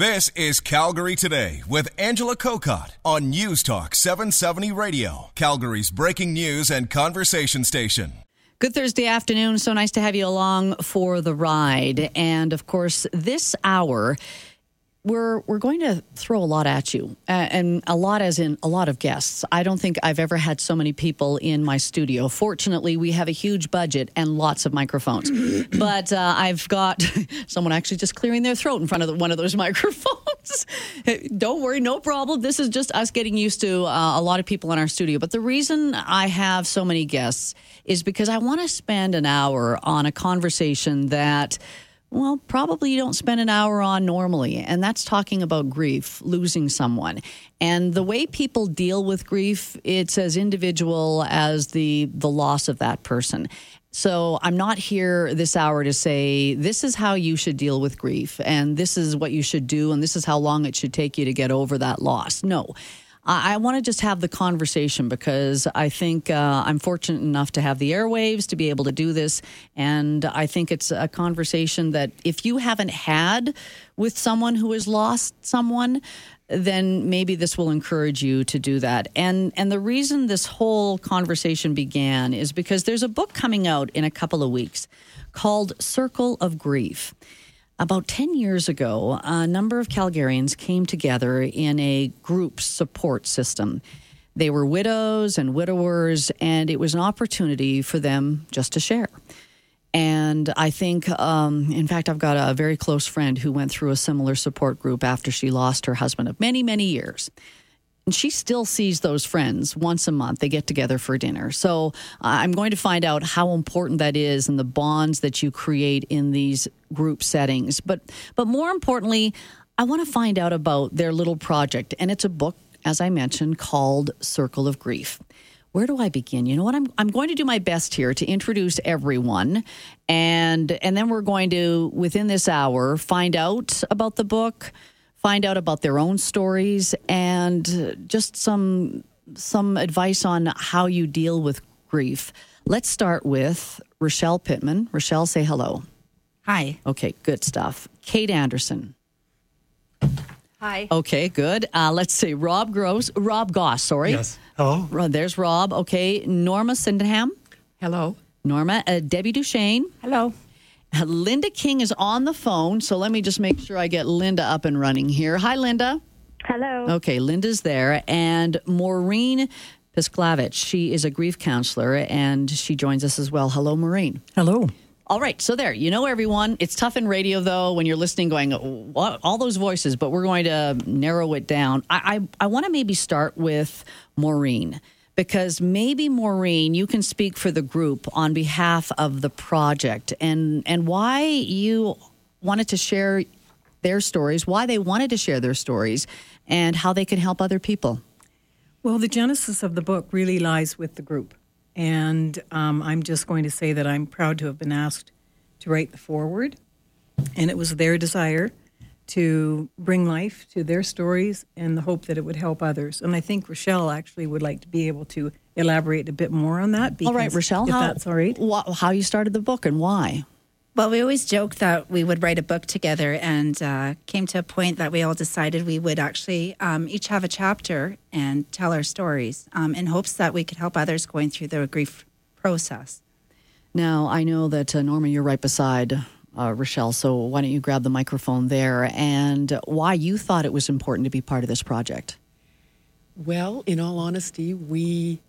This is Calgary Today with Angela Kokott on News Talk 770 Radio, Calgary's breaking news and conversation station. Good Thursday afternoon. So nice to have you along for the ride. And of course, this hour we're we're going to throw a lot at you, uh, and a lot as in a lot of guests. I don't think I've ever had so many people in my studio. Fortunately, we have a huge budget and lots of microphones. but uh, I've got someone actually just clearing their throat in front of the, one of those microphones. don't worry, no problem. This is just us getting used to uh, a lot of people in our studio. But the reason I have so many guests is because I want to spend an hour on a conversation that well, probably you don't spend an hour on normally. And that's talking about grief, losing someone. And the way people deal with grief, it's as individual as the the loss of that person. So I'm not here this hour to say this is how you should deal with grief and this is what you should do and this is how long it should take you to get over that loss. No. I, want to just have the conversation because I think uh, I'm fortunate enough to have the airwaves to be able to do this. And I think it's a conversation that if you haven't had with someone who has lost someone, then maybe this will encourage you to do that. And and the reason this whole conversation began is because there's a book coming out in a couple of weeks called Circle of Grief. About 10 years ago, a number of Calgarians came together in a group support system. They were widows and widowers, and it was an opportunity for them just to share. And I think, um, in fact, I've got a very close friend who went through a similar support group after she lost her husband of many, many years. And she still sees those friends once a month. They get together for dinner. So uh, I'm going to find out how important that is and the bonds that you create in these group settings. But but more importantly, I want to find out about their little project. And it's a book, as I mentioned, called Circle of Grief where do I begin? You know what? I'm I'm going to do my best here to introduce everyone, and and then we're going to within this hour find out about the book, find out about their own stories and just some some advice on how you deal with grief. Let's start with Rochelle Pittman. Rochelle, say hello. Hi. Okay, good stuff. Kate Anderson. Hi. Okay, good. Uh, let's see. Rob Gross, Rob Goss, sorry. Yes. Hello. There's Rob. Okay, Norma Sydenham. Hello. Norma. Uh, Debbie Duchesne. Hello. Linda King is on the phone, so let me just make sure I get Linda up and running here. Hi, Linda. Hello. Okay, Linda's there. And Maureen Pisklavich, she is a grief counselor and she joins us as well. Hello, Maureen. Hello. All right, so there, you know everyone. It's tough in radio though when you're listening, going what, all those voices, but we're going to narrow it down. I I, I want to maybe start with Maureen because maybe Maureen, you can speak for the group on behalf of the project and and why you wanted to share their stories, why they wanted to share their stories, and how they can help other people. Well, the genesis of the book really lies with the group. And um, I'm just going to say that I'm proud to have been asked to write the foreword. And it was their desire to bring life to their stories and the hope that it would help others. And I think Rochelle actually would like to be able to elaborate a bit more on that. All right, Rochelle, if how, that's all right. Wh- how you started the book and why? Well, we always joked that we would write a book together, and uh, came to a point that we all decided we would actually um, each have a chapter and tell our stories um, in hopes that we could help others going through the grief process. Now, I know that uh, Norma, you're right beside uh, Rochelle. So why don't you grab the microphone there and why you thought it was important to be part of this project? Well, in all honesty, we,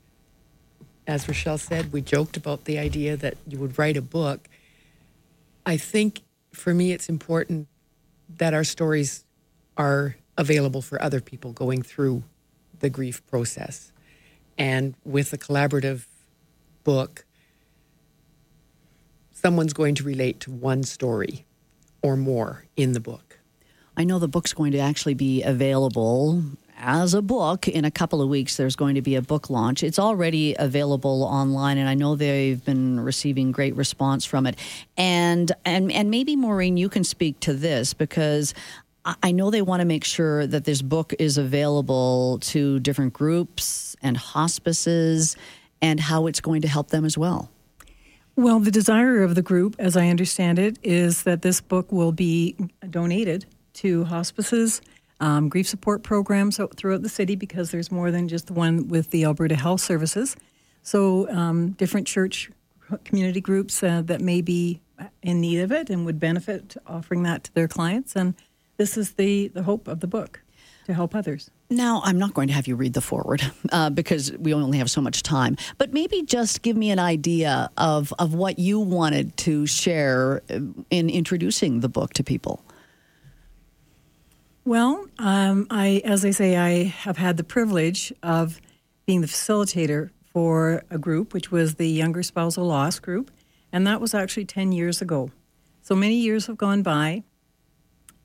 as Rochelle said, we joked about the idea that you would write a book. I think for me, it's important that our stories are available for other people going through the grief process. And with a collaborative book, someone's going to relate to one story or more in the book. I know the book's going to actually be available as a book in a couple of weeks. There's going to be a book launch. It's already available online, and I know they've been receiving great response from it. And and and maybe Maureen, you can speak to this because I know they want to make sure that this book is available to different groups and hospices, and how it's going to help them as well. Well, the desire of the group, as I understand it, is that this book will be donated to hospices, um, grief support programs throughout the city because there's more than just the one with the Alberta Health Services. So, um, different church community groups uh, that may be in need of it and would benefit offering that to their clients. And this is the, the hope of the book to help others. Now, I'm not going to have you read the foreword uh, because we only have so much time, but maybe just give me an idea of, of what you wanted to share in introducing the book to people. Well, um, I, as I say, I have had the privilege of being the facilitator for a group, which was the Younger Spousal Loss group, and that was actually 10 years ago. So many years have gone by,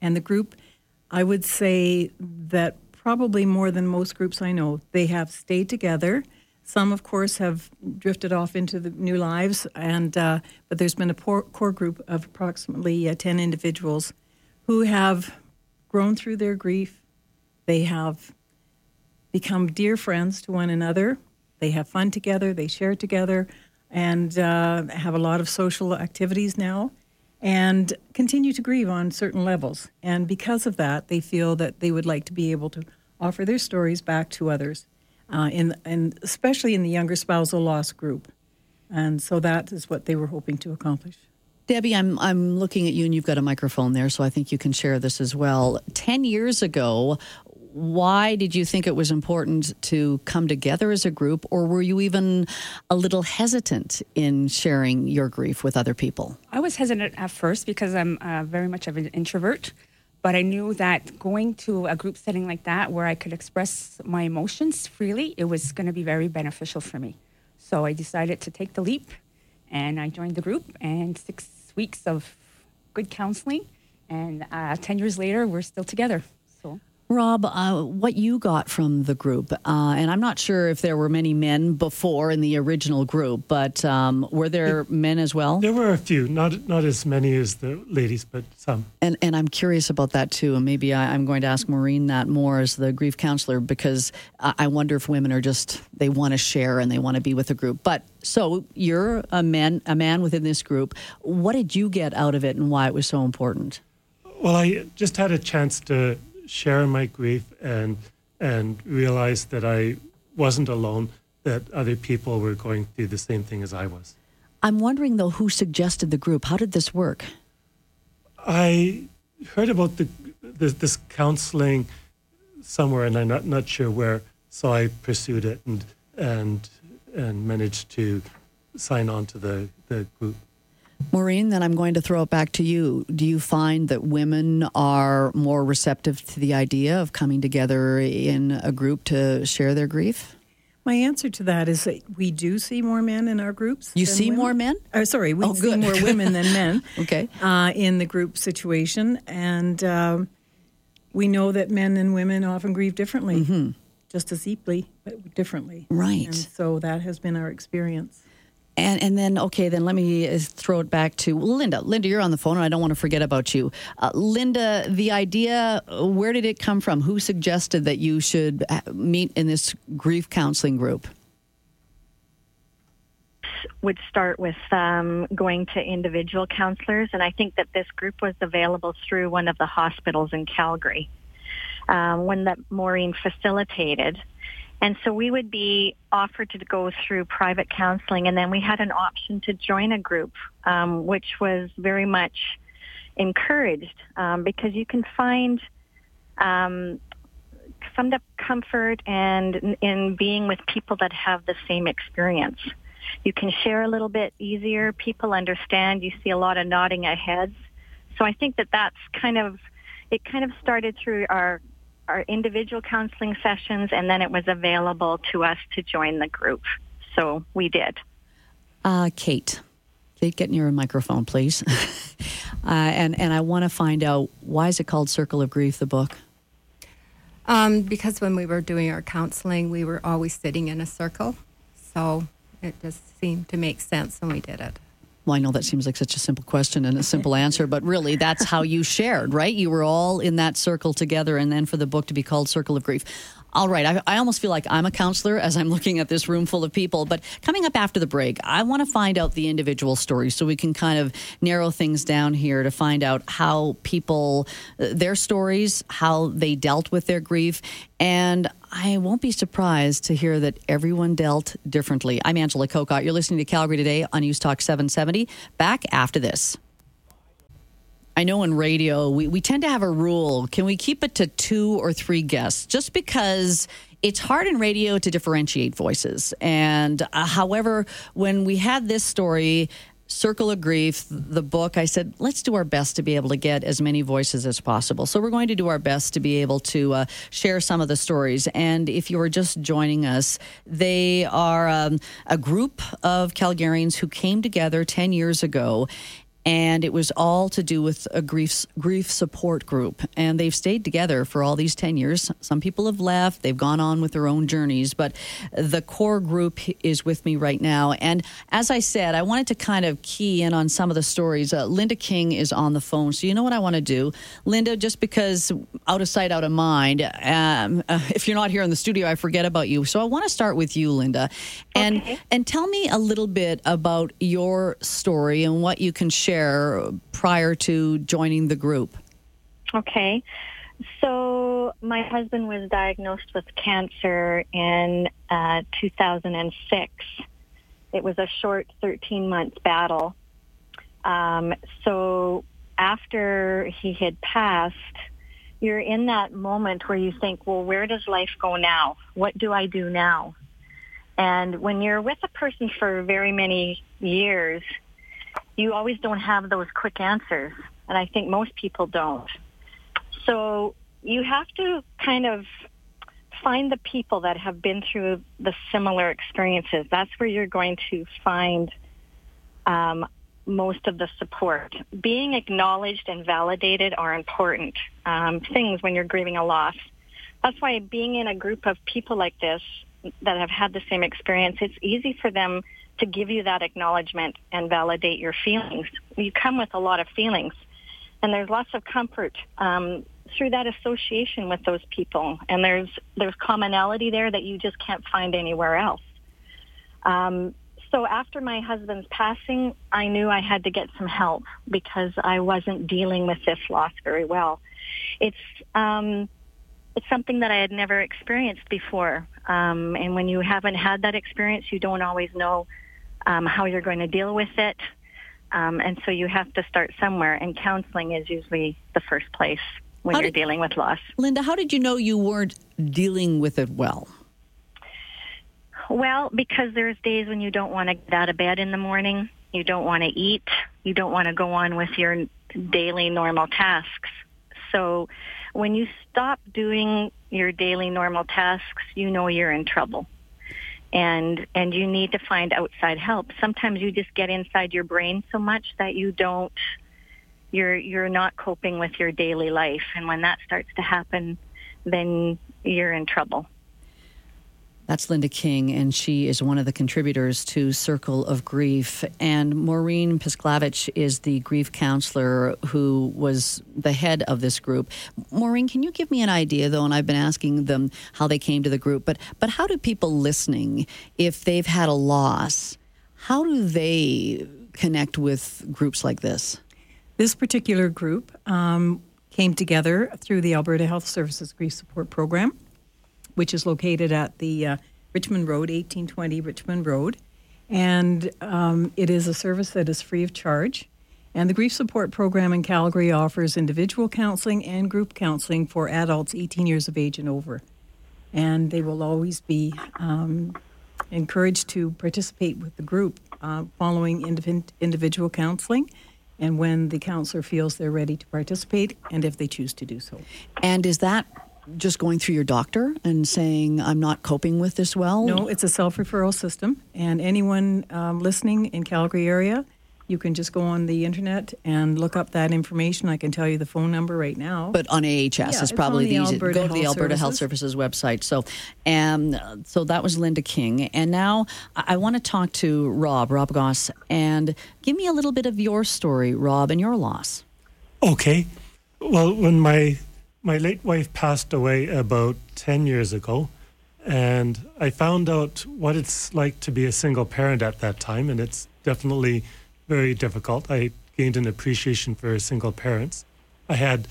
and the group, I would say that probably more than most groups I know, they have stayed together. Some, of course, have drifted off into the new lives, and uh, but there's been a core group of approximately uh, 10 individuals who have grown through their grief. They have become dear friends to one another. They have fun together, they share together, and uh, have a lot of social activities now and continue to grieve on certain levels. And because of that, they feel that they would like to be able to offer their stories back to others, uh, in, and especially in the younger spousal loss group. And so that is what they were hoping to accomplish. Debbie, I'm I'm looking at you, and you've got a microphone there, so I think you can share this as well. Ten years ago, why did you think it was important to come together as a group, or were you even a little hesitant in sharing your grief with other people? I was hesitant at first because I'm uh, very much of an introvert, but I knew that going to a group setting like that where I could express my emotions freely, it was going to be very beneficial for me. So I decided to take the leap, and I joined the group, and six weeks of good counseling, and uh, 10 years later, we're still together. Rob, uh, what you got from the group, uh, and I'm not sure if there were many men before in the original group, but um, were there men as well? There were a few, not not as many as the ladies, but some. And and I'm curious about that too, and maybe I, am going to ask Maureen that more as the grief counselor because I wonder if women are just they want to share and they want to be with a group. But so you're a man, a man within this group. What did you get out of it, and why it was so important? Well, I just had a chance to share my grief and and realize that I wasn't alone, that other people were going through the same thing as I was. I'm wondering though who suggested the group. How did this work? I heard about the, the this counseling somewhere, and I'm not not sure where. So I pursued it and and and managed to sign on to the, the group. Maureen, then I'm going to throw it back to you. Do you find that women are more receptive to the idea of coming together in a group to share their grief? My answer to that is that we do see more men in our groups. You see women. more men? Uh, sorry, we oh, see good. more women than men. okay. Uh, in the group situation, and um, we know that men and women often grieve differently, mm-hmm. just as deeply, but differently. Right. And so that has been our experience. And and then okay, then let me uh, throw it back to Linda. Linda, you're on the phone, and I don't want to forget about you. Uh, Linda, the idea, where did it come from? Who suggested that you should uh, meet in this grief counseling group? Would start with um, going to individual counselors, and I think that this group was available through one of the hospitals in Calgary, um, one that Maureen facilitated. And so we would be offered to go through private counseling, and then we had an option to join a group, um, which was very much encouraged um, because you can find um, some comfort and in, in being with people that have the same experience. You can share a little bit easier. People understand. You see a lot of nodding of heads. So I think that that's kind of it. Kind of started through our our individual counseling sessions, and then it was available to us to join the group. So we did. Uh, Kate, Kate, get near a microphone, please. uh, and and I want to find out why is it called Circle of Grief, the book? Um, because when we were doing our counseling, we were always sitting in a circle, so it just seemed to make sense, and we did it. Well, I know that seems like such a simple question and a simple answer, but really that's how you shared, right? You were all in that circle together, and then for the book to be called Circle of Grief. All right. I, I almost feel like I'm a counselor as I'm looking at this room full of people. But coming up after the break, I want to find out the individual stories so we can kind of narrow things down here to find out how people, uh, their stories, how they dealt with their grief. And I won't be surprised to hear that everyone dealt differently. I'm Angela Kokott. You're listening to Calgary Today on News Talk 770. Back after this. I know in radio, we, we tend to have a rule. Can we keep it to two or three guests? Just because it's hard in radio to differentiate voices. And uh, however, when we had this story, Circle of Grief, the book, I said, let's do our best to be able to get as many voices as possible. So we're going to do our best to be able to uh, share some of the stories. And if you're just joining us, they are um, a group of Calgarians who came together 10 years ago and it was all to do with a grief grief support group. And they've stayed together for all these 10 years. Some people have left. They've gone on with their own journeys. But the core group is with me right now. And as i said i wanted to kind of key in on some of the stories. Uh, linda king is on the phone. So you know what i want to do? Linda just because out of sight out of mind um, uh, if you're not here in the studio i forget about you. So i want to start with you linda. And Okay. and tell me a little bit about your story and what you can share prior to joining the group. Okay. So my husband was diagnosed with cancer in uh, 2006. It was a short 13 month battle. Um, so after he had passed, you're in that moment where you think, well, where does life go now? What do I do now? And when you're with a person for very many years, you always don't have those quick answers. And I think most people don't. So you have to kind of find the people that have been through the similar experiences. That's where you're going to find um, most of the support. Being acknowledged and validated are important um, things when you're grieving a loss. That's why being in a group of people like this that have had the same experience, it's easy for them to give you that acknowledgement and validate your feelings. You come with a lot of feelings, and there's lots of comfort um, through that association with those people. And there's there's commonality there that you just can't find anywhere else. Um, so after my husband's passing, I knew I had to get some help because I wasn't dealing with this loss very well. It's um, it's something that I had never experienced before, um, and when you haven't had that experience, you don't always know um, how you're going to deal with it. Um, and so you have to start somewhere, and counseling is usually the first place when How you're did- dealing with loss. Linda, how did you know you weren't dealing with it well? Well, because there's days when you don't want to get out of bed in the morning, you don't want to eat, you don't want to go on with your daily normal tasks. So when you stop doing your daily normal tasks, you know you're in trouble. And and you need to find outside help. Sometimes you just get inside your brain so much that you don't you're you're not coping with your daily life and when that starts to happen, then you're in trouble. That's Linda King, and she is one of the contributors to Circle of Grief. And Maureen Pisklavich is the grief counselor who was the head of this group. Maureen, can you give me an idea, though? And I've been asking them how they came to the group, but but how do people listening, if they've had a loss, how do they connect with groups like this? This particular group um, came together through the Alberta Health Services Grief Support Program, which is located at the uh, Richmond Road, 1820 Richmond Road. And um, it is a service that is free of charge. And the Grief Support Program in Calgary offers individual counseling and group counseling for adults 18 years of age and over. And they will always be um, encouraged to participate with the group uh, following indiv- individual counseling and when the counselor feels they're ready to participate and if they choose to do so. And is that just going through your doctor and saying, I'm not coping with this well? No, it's a self referral system, and anyone um, listening in Calgary area, you can just go on the internet and look up that information. I can tell you the phone number right now. But on AHS Yeah, is it's probably the the easy. Alberta Go to the Health Alberta Health Services. Services website. So, and so that was Linda King, and now I, I want to talk to Rob, Rob Goss, and give me a little bit of your story, Rob, and your loss. Okay. Well, when my my late wife passed away about 10 years ago. And I found out what it's like to be a single parent at that time. And it's definitely very difficult. I gained an appreciation for single parents. I had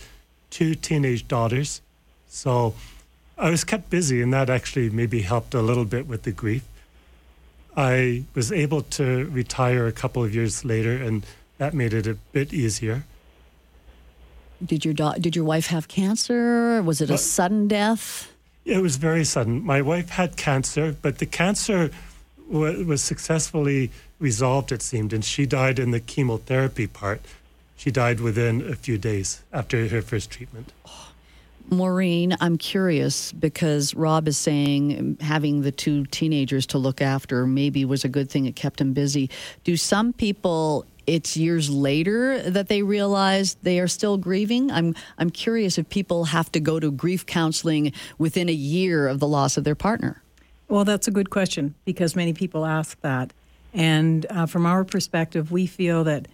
two teenage daughters. So I was kept busy, and that actually maybe helped a little bit with the grief. I was able to retire a couple of years later, and that made it a bit easier. Did your do- did your wife have cancer? Was it a sudden death? It was very sudden. My wife had cancer, but the cancer w- was successfully resolved, it seemed, and she died in the chemotherapy part. She died within a few days after her first treatment. Oh, Maureen, I'm curious because Rob is saying having the two teenagers to look after maybe was a good thing. It kept him busy. Do some people? It's years later that they realize they are still grieving. I'm I'm curious if people have to go to grief counseling within a year of the loss of their partner. Well, that's a good question because many people ask that. And uh, from our perspective, we feel that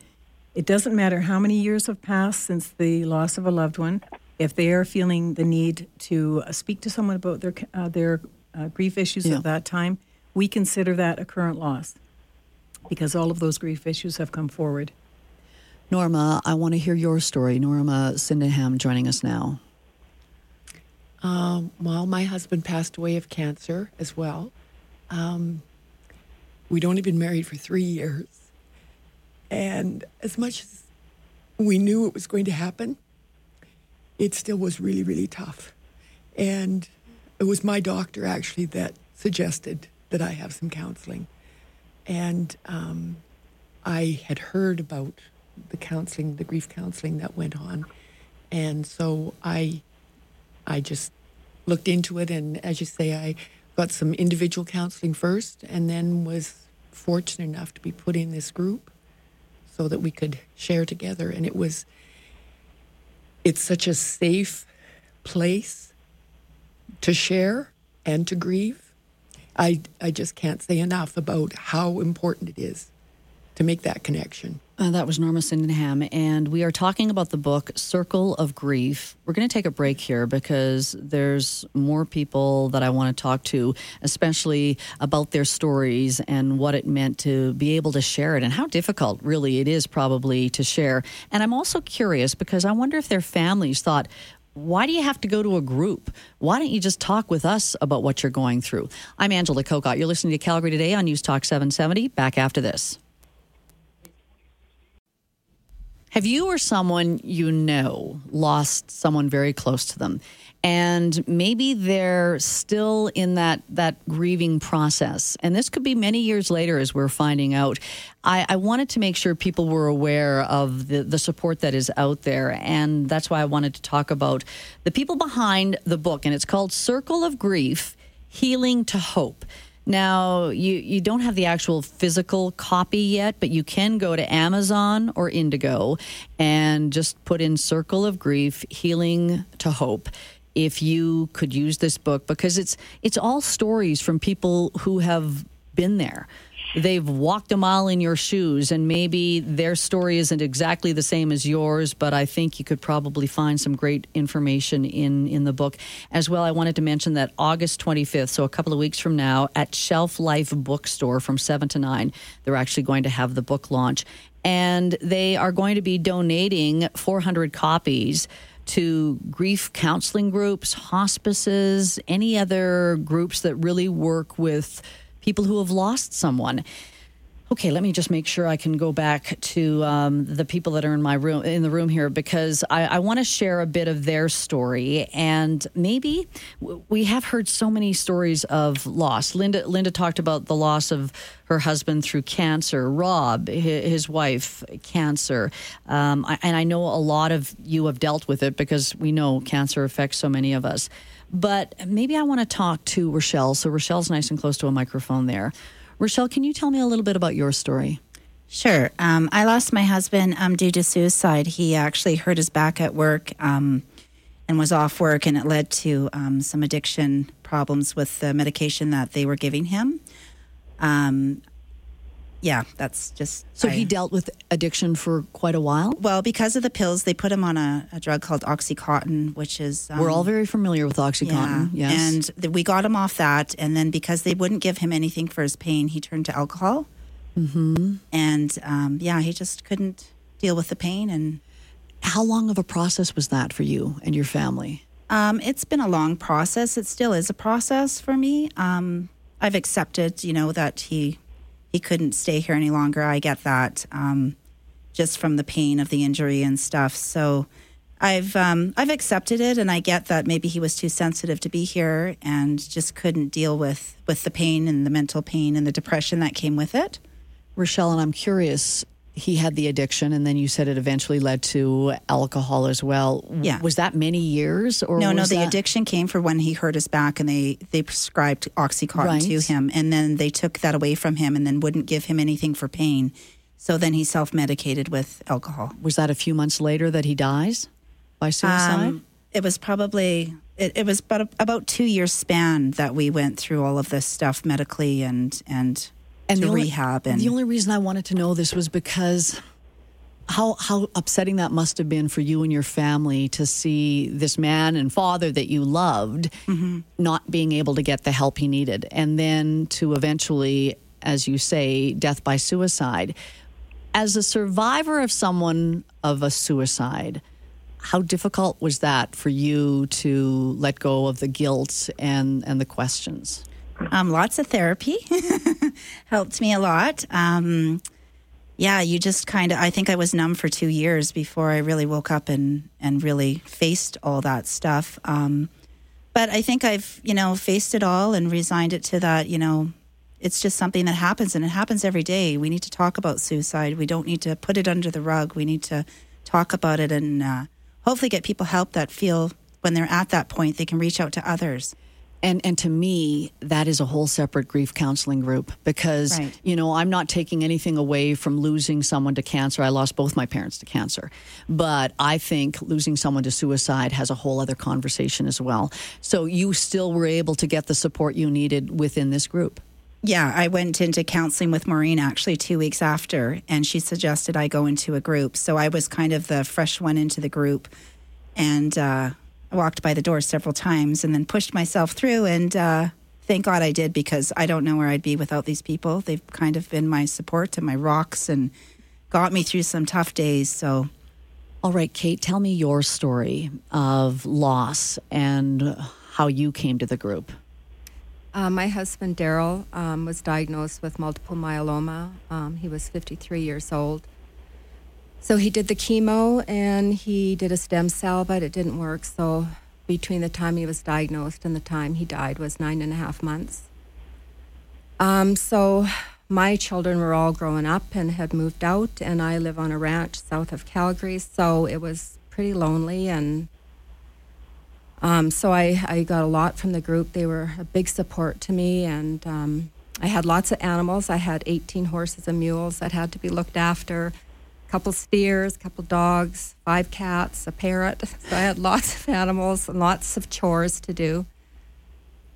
it doesn't matter how many years have passed since the loss of a loved one. If they are feeling the need to uh, speak to someone about their uh, their uh, grief issues Yeah. at that time, we consider that a current loss because all of those grief issues have come forward. Norma, I want to hear your story. Norma Sydenham joining us now. Um, well, my husband passed away of cancer as well. Um, we'd only been married for three years. And as much as we knew it was going to happen, it still was really, really tough. And it was my doctor actually that suggested that I have some counseling. And um, I had heard about the counseling, the grief counseling that went on. And so I I just looked into it, and as you say, I got some individual counseling first, and then was fortunate enough to be put in this group so that we could share together. And it was, it's such a safe place to share and to grieve. I, I just can't say enough about how important it is to make that connection. Uh, that was Norma Sydenham, and we are talking about the book Circle of Grief. We're going to take a break here because there's more people that I want to talk to, especially about their stories and what it meant to be able to share it and how difficult really it is probably to share. And I'm also curious because I wonder if their families thought, why do you have to go to a group? Why don't you just talk with us about what you're going through? I'm Angela Kokott. You're listening to Calgary Today on News Talk 770. Back after this. Have you or someone you know lost someone very close to them? And maybe they're still in that, that grieving process. And this could be many years later as we're finding out. I, I wanted to make sure people were aware of the, the support that is out there. And that's why I wanted to talk about the people behind the book. And it's called Circle of Grief Healing to Hope. Now, you, you don't have the actual physical copy yet, but you can go to Amazon or Indigo and just put in Circle of Grief Healing to Hope if you could use this book because it's it's all stories from people who have been there. They've walked a mile in your shoes, and maybe their story isn't exactly the same as yours, but I think you could probably find some great information in, in the book. As well, I wanted to mention that August 25th, so a couple of weeks from now, at Shelf Life Bookstore from 7 to 9, they're actually going to have the book launch. And they are going to be donating 400 copies to grief counseling groups, hospices, any other groups that really work with people who have lost someone. Okay, let me just make sure I can go back to um, the people that are in my room in the room here because I, I want to share a bit of their story and maybe we have heard so many stories of loss. Linda Linda talked about the loss of her husband through cancer. Rob, his wife, cancer, um, and I know a lot of you have dealt with it because we know cancer affects so many of us. But maybe I want to talk to Rochelle. So Rochelle's nice and close to a microphone there. Rochelle, can you tell me a little bit about your story? Sure. Um, I lost my husband um, due to suicide. He actually hurt his back at work um, and was off work, and it led to um, some addiction problems with the medication that they were giving him. Um, yeah, that's just. So I- he dealt with addiction for quite a while. Well, because of the pills, they put him on a, a drug called OxyContin, which is. Um, We're all very familiar with OxyContin. Yeah. Yes. And th- we got him off that. And then because they wouldn't give him anything for his pain, he turned to alcohol. Mm-hmm. And um, yeah, he just couldn't deal with the pain. And How long of a process was that for you and your family? um, it's been a long process. It still is a process for me. Um, I've accepted, you know, that he he couldn't stay here any longer. I get that, um, just from the pain of the injury and stuff. So I've um, I've accepted it, and I get that maybe he was too sensitive to be here and just couldn't deal with with the pain and the mental pain and the depression that came with it. Rochelle, and I'm curious, he had the addiction, and then you said it eventually led to alcohol as well. Yeah. Was that many years? Or no, no, the that- addiction came for when he hurt his back and they, they prescribed Oxycontin to him. And then they took that away from him and then wouldn't give him anything for pain. So then he self medicated with alcohol. Was that a few months later that he dies by suicide? Um, it was probably, it, it was about, about two years span that we went through all of this stuff medically and, and, to the only- rehab. And the only reason I wanted to know this was because how how upsetting that must have been for you and your family to see this man and father that you loved Mm-hmm. not being able to get the help he needed, and then to eventually, as you say, death by suicide. As a survivor of someone of a suicide, how difficult was that for you to let go of the guilt and and the questions? Um, lots of therapy helped me a lot. Um, yeah, you just kind of, I think I was numb for two years before I really woke up and, and really faced all that stuff. Um, but I think I've, you know, faced it all and resigned it to that, you know, it's just something that happens and it happens every day. We need to talk about suicide. We don't need to put it under the rug. We need to talk about it and uh, hopefully get people help that feel when they're at that point, they can reach out to others. And and to me, that is a whole separate grief counseling group because Right. you know I'm not taking anything away from losing someone to cancer. I lost both my parents to cancer, but I think losing someone to suicide has a whole other conversation as well. So you still were able to get the support you needed within this group. Yeah, I went into counseling with Maureen actually two weeks after, and she suggested I go into a group. So I was kind of the fresh one into the group, and uh, I walked by the door several times and then pushed myself through. And uh, thank God I did because I don't know where I'd be without these people. They've kind of been my support and my rocks and got me through some tough days. So All right, Kate, tell me your story of loss and how you came to the group. Uh, my husband Daryl um, was diagnosed with multiple myeloma. Um, he was 53 years old. So he did the chemo and he did a stem cell, but it didn't work. So between the time he was diagnosed and the time he died was nine and a half months. Um, so my children were all growing up and had moved out, and I live on a ranch south of Calgary. So it was pretty lonely and um, so I, I got a lot from the group. They were a big support to me, and um, I had lots of animals. I had 18 horses and mules that had to be looked after, couple steers, couple dogs, five cats, a parrot. So I had lots of animals and lots of chores to do.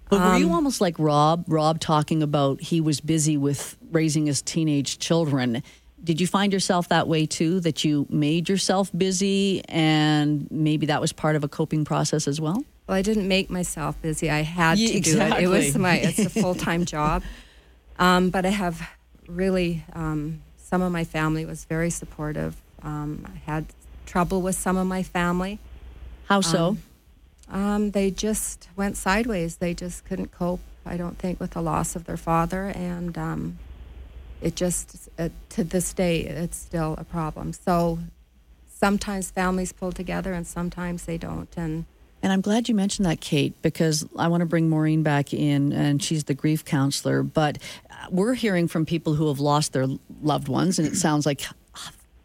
But were you Um, almost like Rob? Rob talking about he was busy with raising his teenage children. Did you find yourself that way too? That you made yourself busy, and maybe that was part of a coping process as well. Well, I didn't make myself busy. I had Yeah, to do it. It was my it's a full time job. Um, but I have really um, some of my family was very supportive. Um, I had trouble with some of my family. How so? Um, they just went sideways. They just couldn't cope. I don't think with the loss of their father, and um, it just uh, to this day it's still a problem. So sometimes families pull together, and sometimes they don't. And And I'm glad you mentioned that, Kate, because I want to bring Maureen back in, and she's the grief counselor. But uh, we're hearing from people who have lost their loved ones, and it sounds like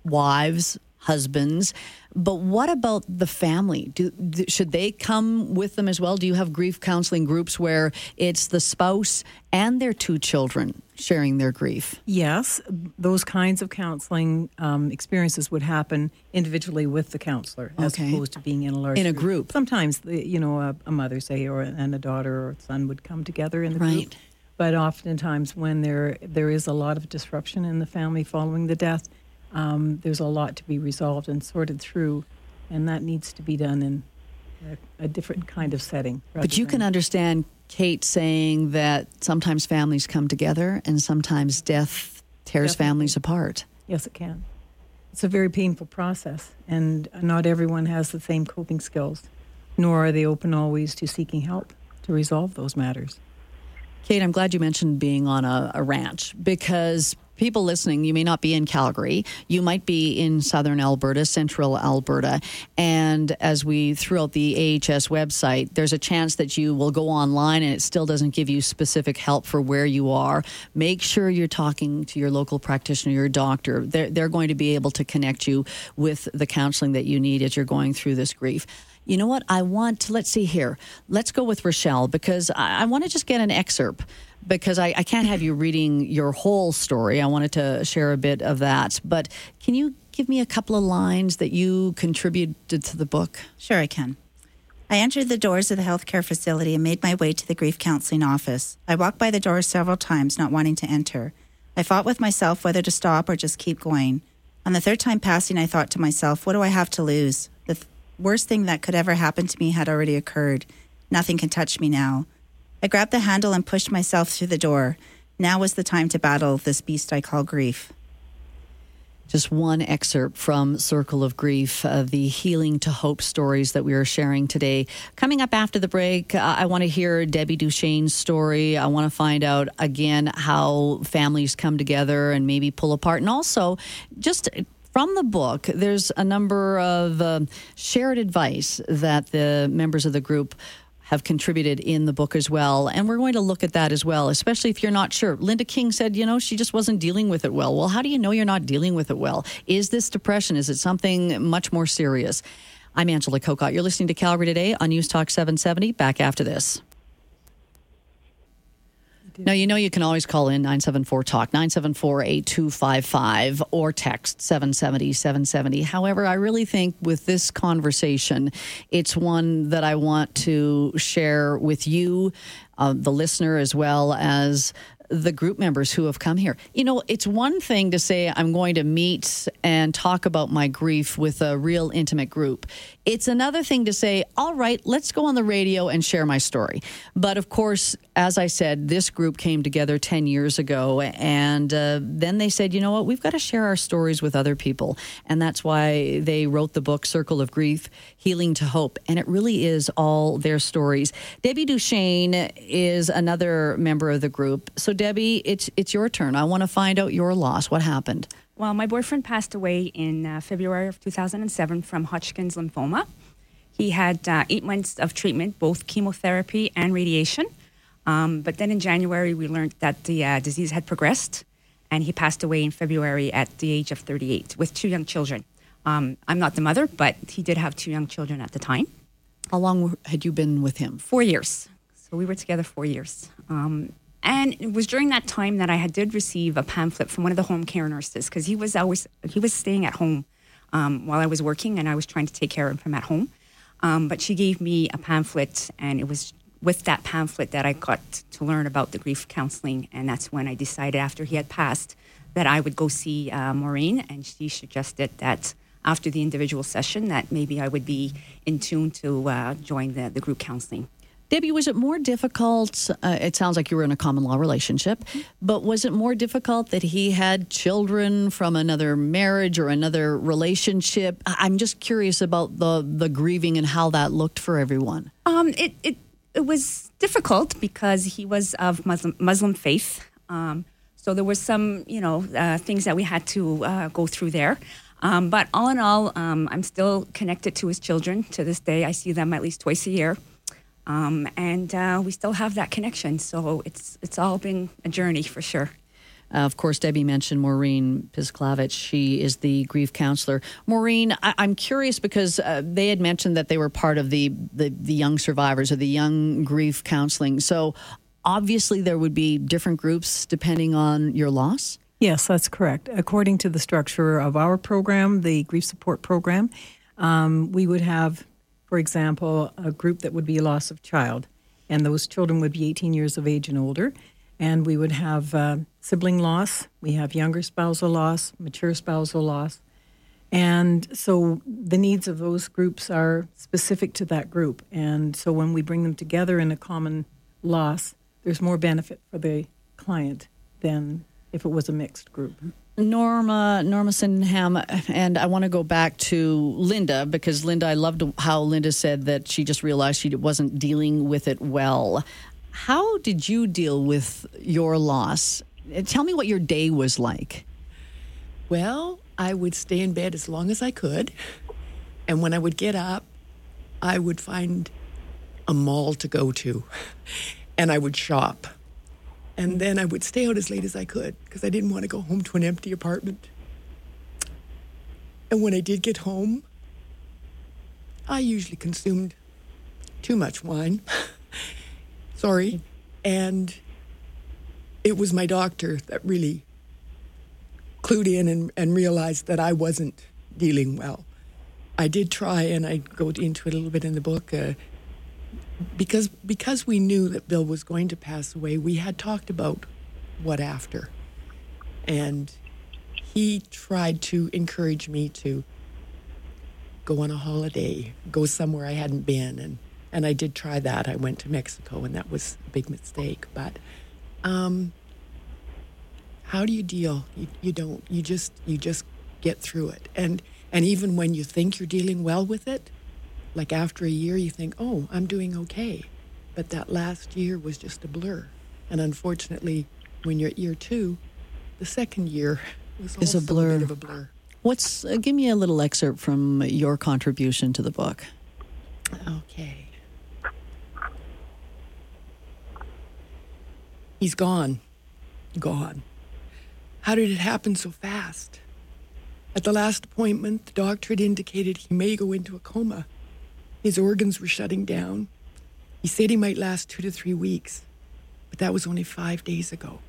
wives, husbands. But what about the family? Do, should they come with them as well? Do you have grief counseling groups where it's the spouse and their two children sharing their grief? Yes, those kinds of counseling um, experiences would happen individually with the counselor, as Okay. opposed to being in a large In a group. Sometimes, the, you know, a, a mother, say, or and a daughter or a son would come together in the Right. group, but oftentimes when there there is a lot of disruption in the family following the death, um, there's a lot to be resolved and sorted through, and that needs to be done in a, a different kind of setting. But you can understand Kate saying that sometimes families come together and sometimes death tears Definitely. families apart. Yes, it can. It's a very painful process, and not everyone has the same coping skills, nor are they open always to seeking help to resolve those matters. Kate, I'm glad you mentioned being on a, a ranch because people listening, you may not be in Calgary. You might be in southern Alberta, central Alberta. And as we threw out the AHS website, there's a chance that you will go online and it still doesn't give you specific help for where you are. Make sure you're talking to your local practitioner, your doctor. They're, they're going to be able to connect you with the counseling that you need as you're going through this grief you know what? I want to, let's see here. Let's go with Rochelle because I, I want to just get an excerpt because I, I can't have you reading your whole story. I wanted to share a bit of that. But can you give me a couple of lines that you contributed to the book? Sure, I can. I entered the doors of the healthcare facility and made my way to the grief counseling office. I walked by the doors several times, not wanting to enter. I fought with myself whether to stop or just keep going. On the third time passing, I thought to myself, what do I have to lose? Worst thing that could ever happen to me had already occurred. Nothing can touch me now. I grabbed the handle and pushed myself through the door. Now was the time to battle this beast I call grief. Just one excerpt from Circle of Grief, uh, the healing to hope stories that we are sharing today. Coming up after the break, uh, I want to hear Debbie Duchesne's story. I want to find out again how families come together and maybe pull apart. And also, just from the book, there's a number of uh, shared advice that the members of the group have contributed in the book as well. And we're going to look at that as well, especially if you're not sure. Linda King said, you know, she just wasn't dealing with it well. Well, how do you know you're not dealing with it well? Is this depression? Is it something much more serious? I'm Angela Kokott. You're listening to Calgary Today on News Talk 770. Back after this. Now, you know you can always call in 974 Talk, 974 8255, or text 770 770. However, I really think with this conversation, it's one that I want to share with you, uh, the listener, as well as the group members who have come here. You know, it's one thing to say I'm going to meet and talk about my grief with a real intimate group. It's another thing to say, all right, let's go on the radio and share my story. But of course, as I said, this group came together 10 years ago. And uh, then they said, you know what, we've got to share our stories with other people. And that's why they wrote the book, Circle of Grief Healing to Hope. And it really is all their stories. Debbie Duchesne is another member of the group. So, Debbie, it's, it's your turn. I want to find out your loss. What happened? Well, my boyfriend passed away in uh, February of 2007 from Hodgkin's lymphoma. He had uh, eight months of treatment, both chemotherapy and radiation. Um, but then in January, we learned that the uh, disease had progressed, and he passed away in February at the age of 38 with two young children. Um, I'm not the mother, but he did have two young children at the time. How long had you been with him? Four years. So we were together four years. Um, and it was during that time that I had did receive a pamphlet from one of the home care nurses because he was always he was staying at home um, while I was working, and I was trying to take care of him at home. Um, but she gave me a pamphlet, and it was with that pamphlet that I got to learn about the grief counseling, and that's when I decided after he had passed that I would go see uh, Maureen, and she suggested that after the individual session that maybe I would be in tune to uh, join the, the group counseling. Debbie, was it more difficult? Uh, it sounds like you were in a common law relationship, but was it more difficult that he had children from another marriage or another relationship? I'm just curious about the the grieving and how that looked for everyone. Um, it, it it was difficult because he was of Muslim Muslim faith. Um, so there was some, you know, uh, things that we had to uh, go through there. Um, but all in all, um, I'm still connected to his children to this day. I see them at least twice a year, um, and uh, we still have that connection. So it's it's all been a journey for sure. Uh, of course, Debbie mentioned Maureen Pisklavich. She is the grief counselor. Maureen, I- I'm curious because uh, they had mentioned that they were part of the, the the young survivors or the young grief counseling. So obviously, there would be different groups depending on your loss. Yes, that's correct. According to the structure of our program, the grief support program, um, we would have, for example, a group that would be loss of child, and those children would be 18 years of age and older. And we would have uh, sibling loss, we have younger spousal loss, mature spousal loss. And so the needs of those groups are specific to that group. And so when we bring them together in a common loss, there's more benefit for the client than if it was a mixed group. Norma Norma Sydenham, and I want to go back to Linda because Linda, I loved how Linda said that she just realized she wasn't dealing with it well. How did you deal with your loss? Uh, tell me what your day was like. Well, I would stay in bed as long as I could. And when I would get up, I would find a mall to go to and I would shop. And then I would stay out as late as I could because I didn't want to go home to an empty apartment. And when I did get home, I usually consumed too much wine. Sorry. And it was my doctor that really clued in and, and realized that I wasn't dealing well. I did try, and I go into it a little bit in the book, uh, because because we knew that Bill was going to pass away. We had talked about what after, and he tried to encourage me to go on a holiday, go somewhere I hadn't been, and and I did try that. I went to Mexico, and that was a big mistake. But um, how do you deal? You, you don't. You just you just get through it. And and even when you think you're dealing well with it, like after a year, you think, oh, I'm doing okay. But that last year was just a blur. And unfortunately, when you're at year two, the second year was Is a also blur. bit of a blur. What's uh, give me a little excerpt from your contribution to the book? Okay. He's gone. Gone. How did it happen so fast? At the last appointment, the doctor had indicated he may go into a coma. His organs were shutting down. He said he might last two to three weeks, but that was only five days ago.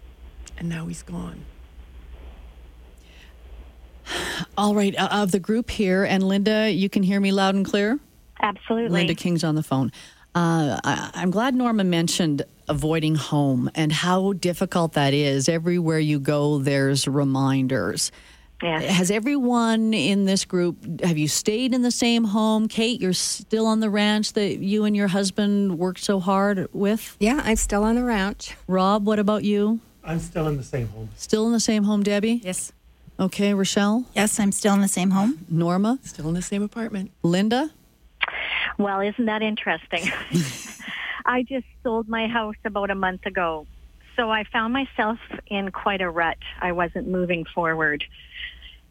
And now he's gone. All right, uh, of the group here, and Linda, you can hear me loud and clear. Absolutely. Linda King's on the phone. Uh, I, I'm glad Norma mentioned avoiding home and how difficult that is. Everywhere you go, there's reminders. Yes. Has everyone in this group, have you stayed in the same home? Kate, you're still on the ranch that you and your husband worked so hard with? Yeah, I'm still on the ranch. Rob, what about you? I'm still in the same home. Still in the same home, Debbie? Yes. Okay, Rochelle? Yes, I'm still in the same home. Norma? Still in the same apartment. Linda? Well, isn't that interesting? I just sold my house about a month ago. So I found myself in quite a rut. I wasn't moving forward.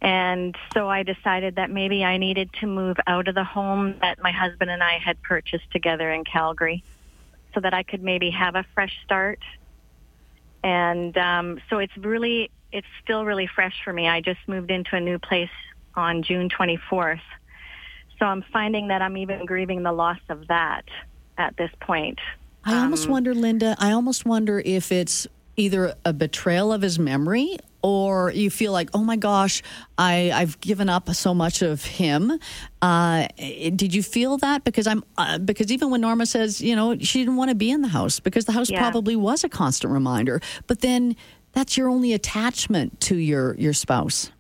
And so I decided that maybe I needed to move out of the home that my husband and I had purchased together in Calgary so that I could maybe have a fresh start. And um, so it's really, it's still really fresh for me. I just moved into a new place on June 24th. So I'm finding that I'm even grieving the loss of that at this point. I almost Um, wonder, Linda, I almost wonder if it's either a betrayal of his memory or you feel like, oh my gosh, I, I've given up so much of him. Uh, did you feel that? Because I'm uh, because even when Norma says, you know, she didn't want to be in the house because the house Yeah. probably was a constant reminder, but then that's your only attachment to your your spouse.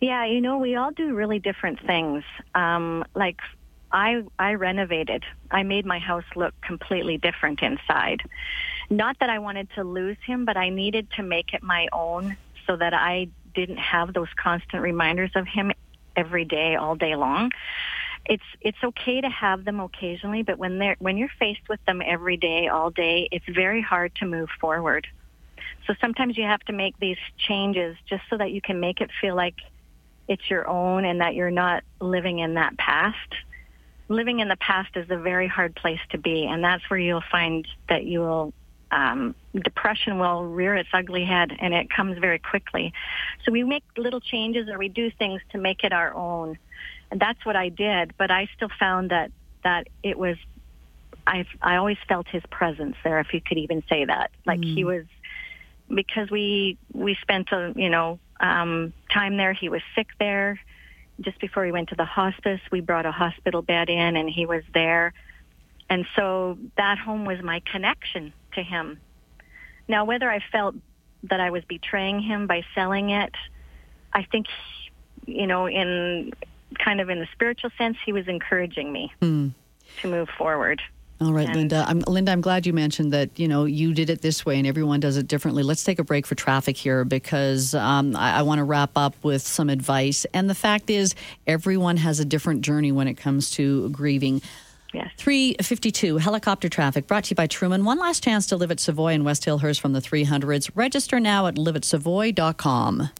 Yeah, you know, we all do really different things. Um, like I I renovated. I made my house look completely different inside. Not that I wanted to lose him, but I needed to make it my own so that I didn't have those constant reminders of him every day all day long. It's it's okay to have them occasionally, but when they're when you're faced with them every day all day, it's very hard to move forward. So sometimes you have to make these changes just so that you can make it feel like it's your own and that you're not living in that past. Living in the past is a very hard place to be, and that's where you'll find that you will um, depression will rear its ugly head, and it comes very quickly. So we make little changes or we do things to make it our own, and that's what I did. But I still found that that it was. I I always felt his presence there, if you could even say that. Like he was because we we spent a you know um, time there. He was sick there. Just before he went to the hospice, we brought a hospital bed in, and he was there. And so that home was my connection to him. Now, whether I felt that I was betraying him by selling it, I think, you know, in kind of in the spiritual sense, he was encouraging me Hmm. to move forward. All right, And- Linda. I'm, Linda, I'm glad you mentioned that. You know, you did it this way, and everyone does it differently. Let's take a break for traffic here because um, I, I want to wrap up with some advice. And the fact is, everyone has a different journey when it comes to grieving. Yes. 352 helicopter traffic brought to you by Truman. One last chance to live at Savoy and West Hillhurst from the 300s. Register now at liveatsavoy.com.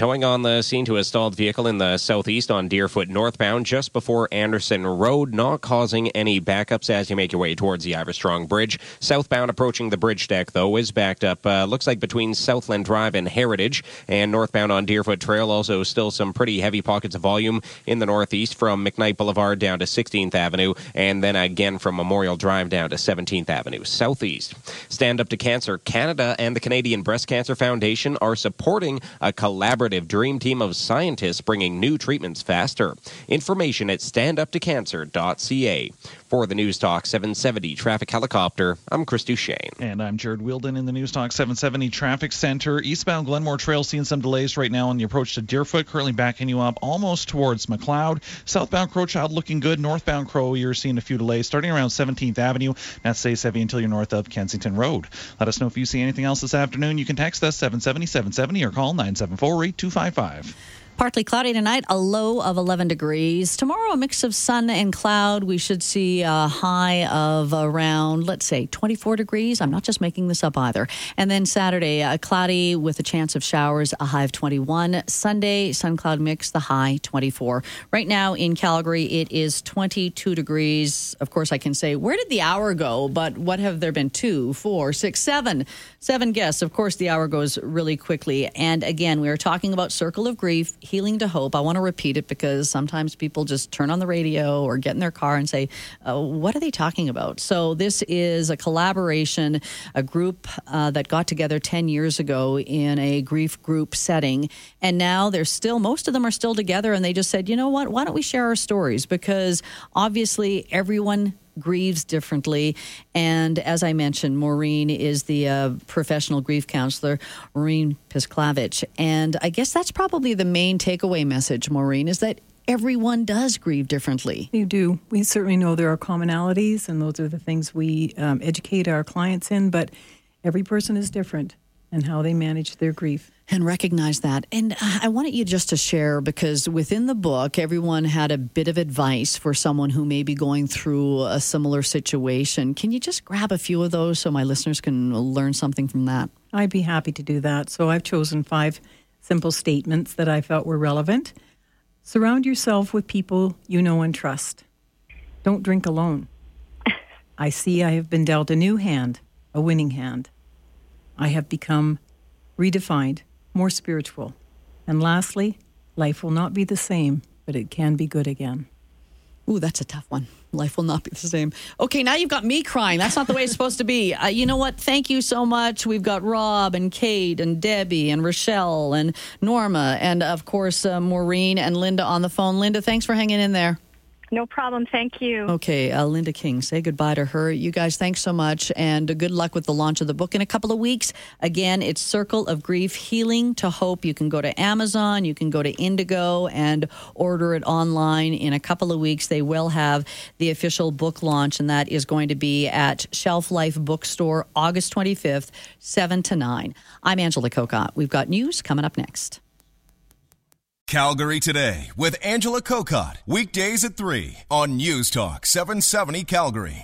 Towing on the scene to a stalled vehicle in the southeast on Deerfoot northbound just before Anderson Road, not causing any backups as you make your way towards the Ivor Strong Bridge. Southbound approaching the bridge deck, though, is backed up. Uh, looks like between Southland Drive and Heritage. And northbound on Deerfoot Trail, also still some pretty heavy pockets of volume in the northeast from McKnight Boulevard down to 16th Avenue, and then again from Memorial Drive down to 17th Avenue southeast. Stand Up to Cancer Canada and the Canadian Breast Cancer Foundation are supporting a collaborative dream team of scientists bringing new treatments faster. Information at standuptocancer.ca. For the News Talk 770 Traffic Helicopter, I'm Chris Duchesne. And I'm Jared Wielden in the News Talk 770 Traffic Center. Eastbound Glenmore Trail seeing some delays right now on the approach to Deerfoot, currently backing you up almost towards Macleod. Southbound Crowchild looking good. Northbound Crow, you're seeing a few delays starting around 17th Avenue. That stays heavy until you're north of Kensington Road. Let us know if you see anything else this afternoon. You can text us 770 770 or call 974 8255. Partly cloudy tonight, a low of 11 degrees. Tomorrow, a mix of sun and cloud. We should see a high of around, let's say, 24 degrees. I'm not just making this up either. And then Saturday, uh, cloudy with a chance of showers, a high of 21. Sunday, sun cloud mix, the high 24. Right now in Calgary, it is 22 degrees. Of course, I can say, where did the hour go? But what have there been? Two, four, six, seven, seven guests. Of course, the hour goes really quickly. And again, we are talking about Circle of Grief, Healing to Hope. I want to repeat it because sometimes people just turn on the radio or get in their car and say, uh, What are they talking about? So, this is a collaboration, a group uh, that got together 10 years ago in a grief group setting. And now they're still, most of them are still together. And they just said, You know what? Why don't we share our stories? Because obviously, everyone grieves differently. And as I mentioned, Maureen is the uh, professional grief counselor, Maureen Pisklavich. And I guess that's probably the main takeaway message, Maureen, is that everyone does grieve differently. You do. We certainly know there are commonalities, and those are the things we um, educate our clients in, but every person is different in how they manage their grief. and recognize that. And uh, I wanted you just to share because within the book, everyone had a bit of advice for someone who may be going through a similar situation. Can you just grab a few of those so my listeners can learn something from that? I'd be happy to do that. So I've chosen five simple statements that I felt were relevant. Surround yourself with people you know and trust. Don't drink alone. I see I have been dealt a new hand, a winning hand. I have become redefined, more spiritual. And lastly, life will not be the same, but it can be good again. Ooh, that's a tough one. Life will not be the same. Okay, now you've got me crying. That's not the way it's supposed to be. Uh, you know what? Thank you so much. We've got Rob and Kate and Debbie and Rochelle and Norma and, of course, uh, Maureen and Linda on the phone. Linda, thanks for hanging in there. No problem. Thank you. Okay, uh, Linda King, say goodbye to her. You guys, thanks so much, and good luck with the launch of the book in a couple of weeks. Again, it's Circle of Grief Healing to Hope. You can go to Amazon, you can go to Indigo, and order it online in a couple of weeks. They will have the official book launch, and that is going to be at Shelf Life Bookstore August 25th, 7 to 9. I'm Angela Kokott. We've got news coming up next. Calgary Today with Angela Kokott. Weekdays at 3 on News Talk 770 Calgary.